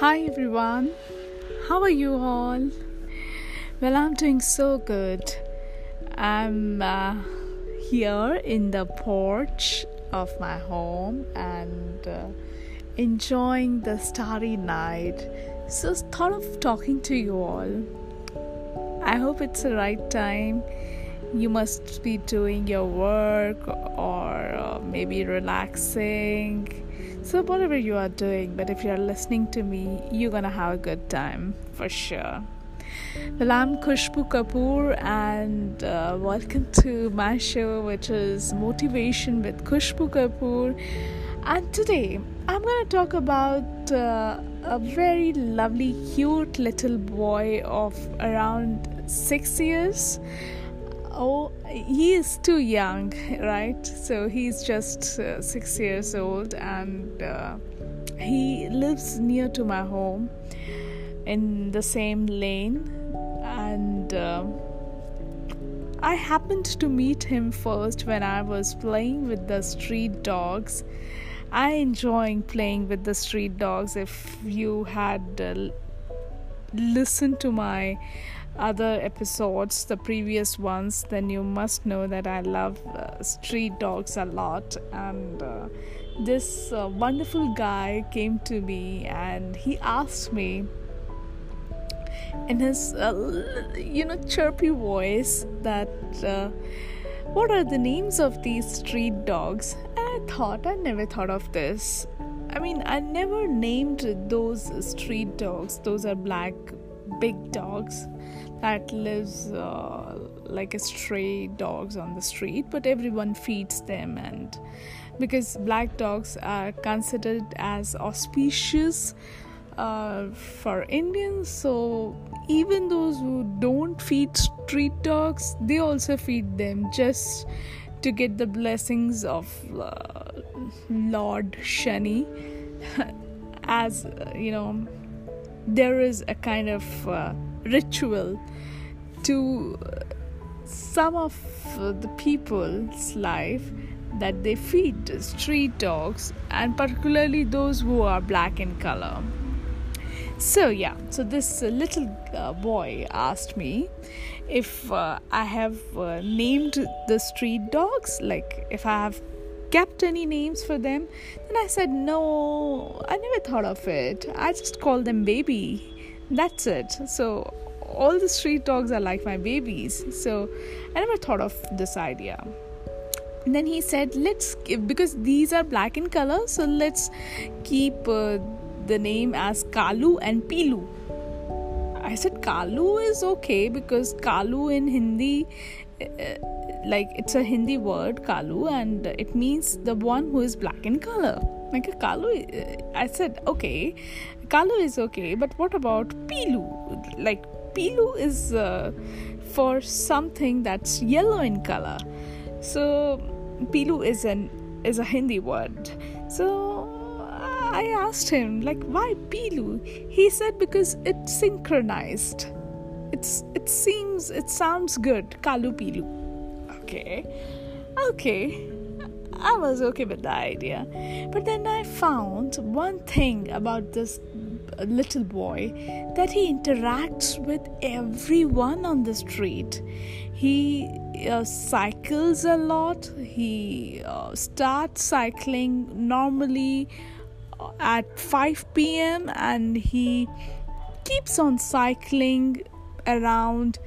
Hi everyone, how are you all? Well, I'm doing so good. I'm uh, here in the porch of my home and uh, enjoying the starry night. So, thought of talking to you all. I hope it's the right time. You must be doing your work or uh, maybe relaxing so, whatever you are doing, but if you're listening to me, you're gonna have a good time for sure. Well, I'm Khushbu Kapoor, and uh, welcome to my show, which is Motivation with Khushbu Kapoor. And today, I'm gonna talk about uh, a very lovely, cute little boy of around six years oh he is too young right? So he's just uh, six years old and uh, he lives near to my home in the same lane and uh, i happened to meet him first when i was playing with the street dogs. I enjoying playing with the street dogs. If you had uh, listened to my other episodes, the previous ones, then you must know that I love uh, street dogs a lot. And uh, this uh, wonderful guy came to me and he asked me in his, uh, you know, chirpy voice that uh, what are the names of these street dogs? I thought, I never thought of this. I mean, I never named those street dogs, those are black big dogs that lives uh, like a stray dogs on the street but everyone feeds them. And because black dogs are considered as auspicious uh, for Indians so even those who don't feed street dogs they also feed them just to get the blessings of uh, Lord Shani. As uh, you know there is a kind of uh, ritual to some of the people's life that they feed street dogs and particularly those who are black in color. So yeah so this uh, little uh, boy asked me if uh, i have uh, named the street dogs like if i have kept any names for them. Then i said no i never thought of it. I just call them baby that's it. So all the street dogs are like my babies. So i never thought of this idea. And then he said let's because these are black in color so let's keep uh, the name as kalu and pilu. I said kalu is okay because kalu in hindi uh, like it's a hindi word kalu and it means the one who is black in color. Like a kalu uh, i said okay Kalu is okay, but what about Pilu? Like, Pilu is uh, for something that's yellow in color. So, Pilu is an is a Hindi word. So, I asked him, like, why Pilu? He said because it's synchronized. It's it seems it sounds good. Kalu Pilu. Okay. Okay. I was okay with the idea. But then I found one thing about this little boy that he interacts with everyone on the street. He uh, cycles a lot, he uh, starts cycling normally uh, at 5 pm and he keeps on cycling around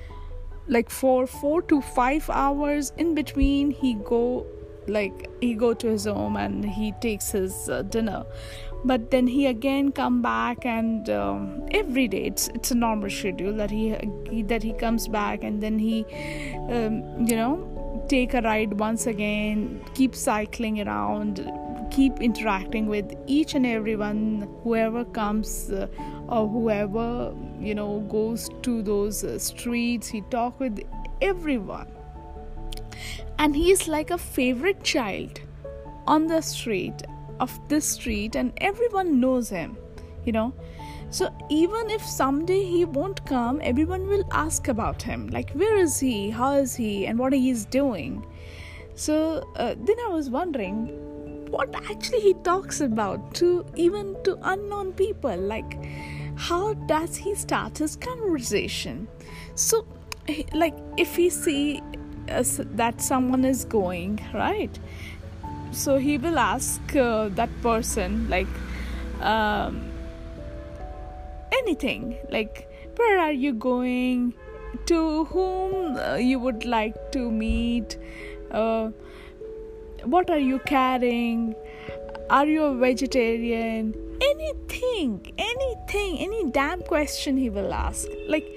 like for 4 to 5 hours in between he go like he go to his home and he takes his uh, dinner. But then he again come back and um, every day it's it's a normal schedule that he, he that he comes back and then he um, you know take a ride once again keep cycling around keep interacting with each and everyone whoever comes uh, or whoever you know goes to those uh, streets. He talk with everyone and he is like a favorite child on the street of this street and everyone knows him you know. So even if someday he won't come everyone will ask about him. Like where is he? How is he? And what he is doing. So uh, then i was wondering what actually he talks about to even to unknown people. Like how does he start his conversation? So like if he see uh, that someone is going right? So he will ask uh, that person like um, anything like where are you going? To whom uh, you would like to meet? Uh, what are you carrying? Are you a vegetarian? Anything anything any damn question he will ask. Like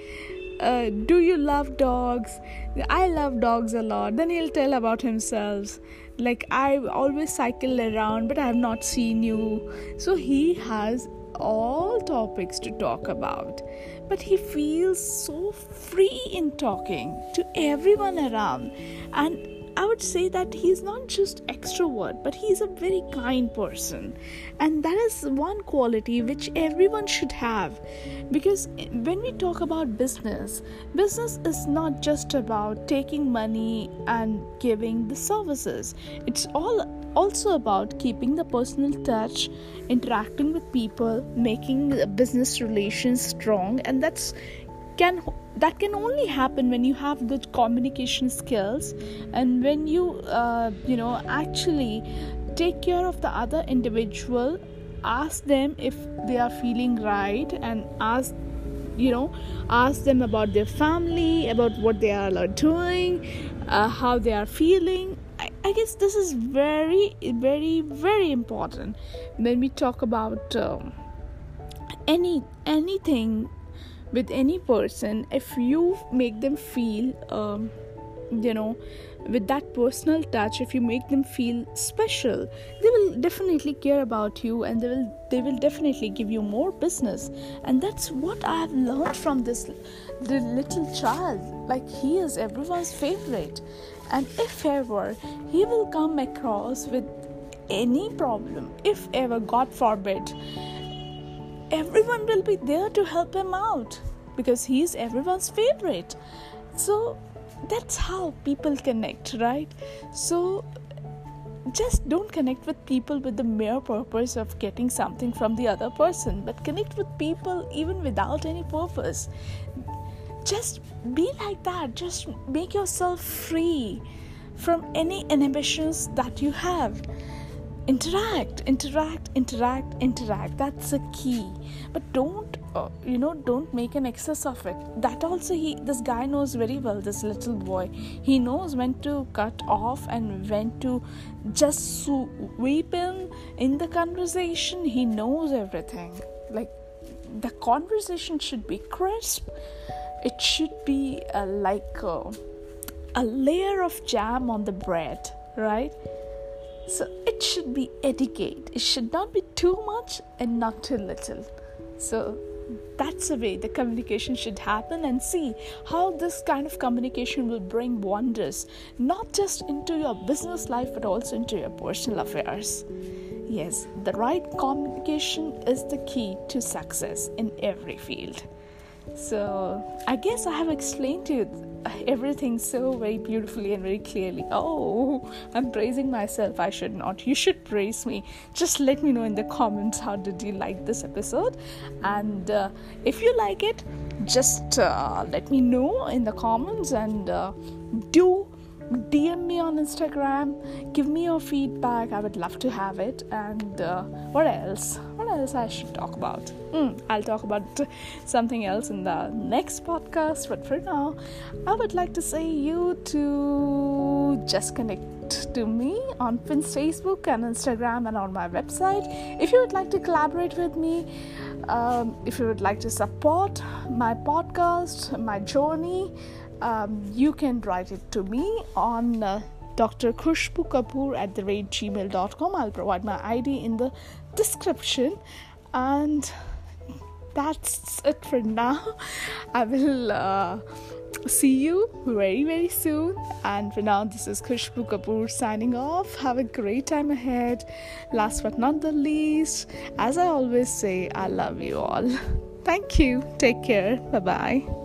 uh, do you love dogs? I love dogs a lot. Then he'll tell about himself. Like i always cycle around but i have not seen you. So he has all topics to talk about. But he feels so free in talking to everyone around. And would say that he's not just extrovert, but he's a very kind person. And that is one quality which everyone should have. Because when we talk about business, business is not just about taking money and giving the services. It's all also about keeping the personal touch, interacting with people, making business relations strong, and that's can that can only happen when you have good communication skills and when you uh, you know actually take care of the other individual ask them if they are feeling right and ask you know ask them about their family about what they are doing uh, how they are feeling. I, I, guess this is very very very important. When we talk about um, any anything with any person if you make them feel um, you know with that personal touch if you make them feel special they will definitely care about you and they will they will definitely give you more business. And that's what i have learned from this the little child. Like he is everyone's favorite. And if ever he will come across with any problem if ever god forbid everyone will be there to help him out because he's everyone's favorite. So that's how people connect, right? So just don't connect with people with the mere purpose of getting something from the other person, but connect with people even without any purpose. Just be like that, just make yourself free from any inhibitions that you have interact interact interact interact. That's a key. But don't uh, you know don't make an excess of it. That also he this guy knows very well this little boy. He knows when to cut off and when to just sweep in in the conversation. He knows everything. Like the conversation should be crisp. It should be uh, like uh, a layer of jam on the bread right so it should be etiquette. It should not be too much and not too little. So that's the way the communication should happen and see how this kind of communication will bring wonders not just into your business life but also into your personal affairs. Yes, the right communication is the key to success in every field. So, I guess I have explained to you everything so very beautifully and very clearly. Oh, I'm praising myself. I should not. You should praise me. Just let me know in the comments how did you like this episode, and uh, if you like it, just uh, let me know in the comments and uh, do DM me on Instagram. Give me your feedback. I would love to have it. And uh, what else? What else I should talk about? Mm, I'll talk about something else in the next podcast. But for now, I would like to say you to just connect to me on Finn's Facebook and Instagram and on my website. If you would like to collaborate with me, um, if you would like to support my podcast, my journey um, you can write it to me on uh, Dr. Khushbu Kapoor at the rate gmail.com. I'll provide my ID in the description. And that's it for now. I will uh, see you very, very soon. And for now, this is Khushbu Kapoor signing off. Have a great time ahead. Last but not the least, as I always say, I love you all. Thank you. Take care. Bye bye.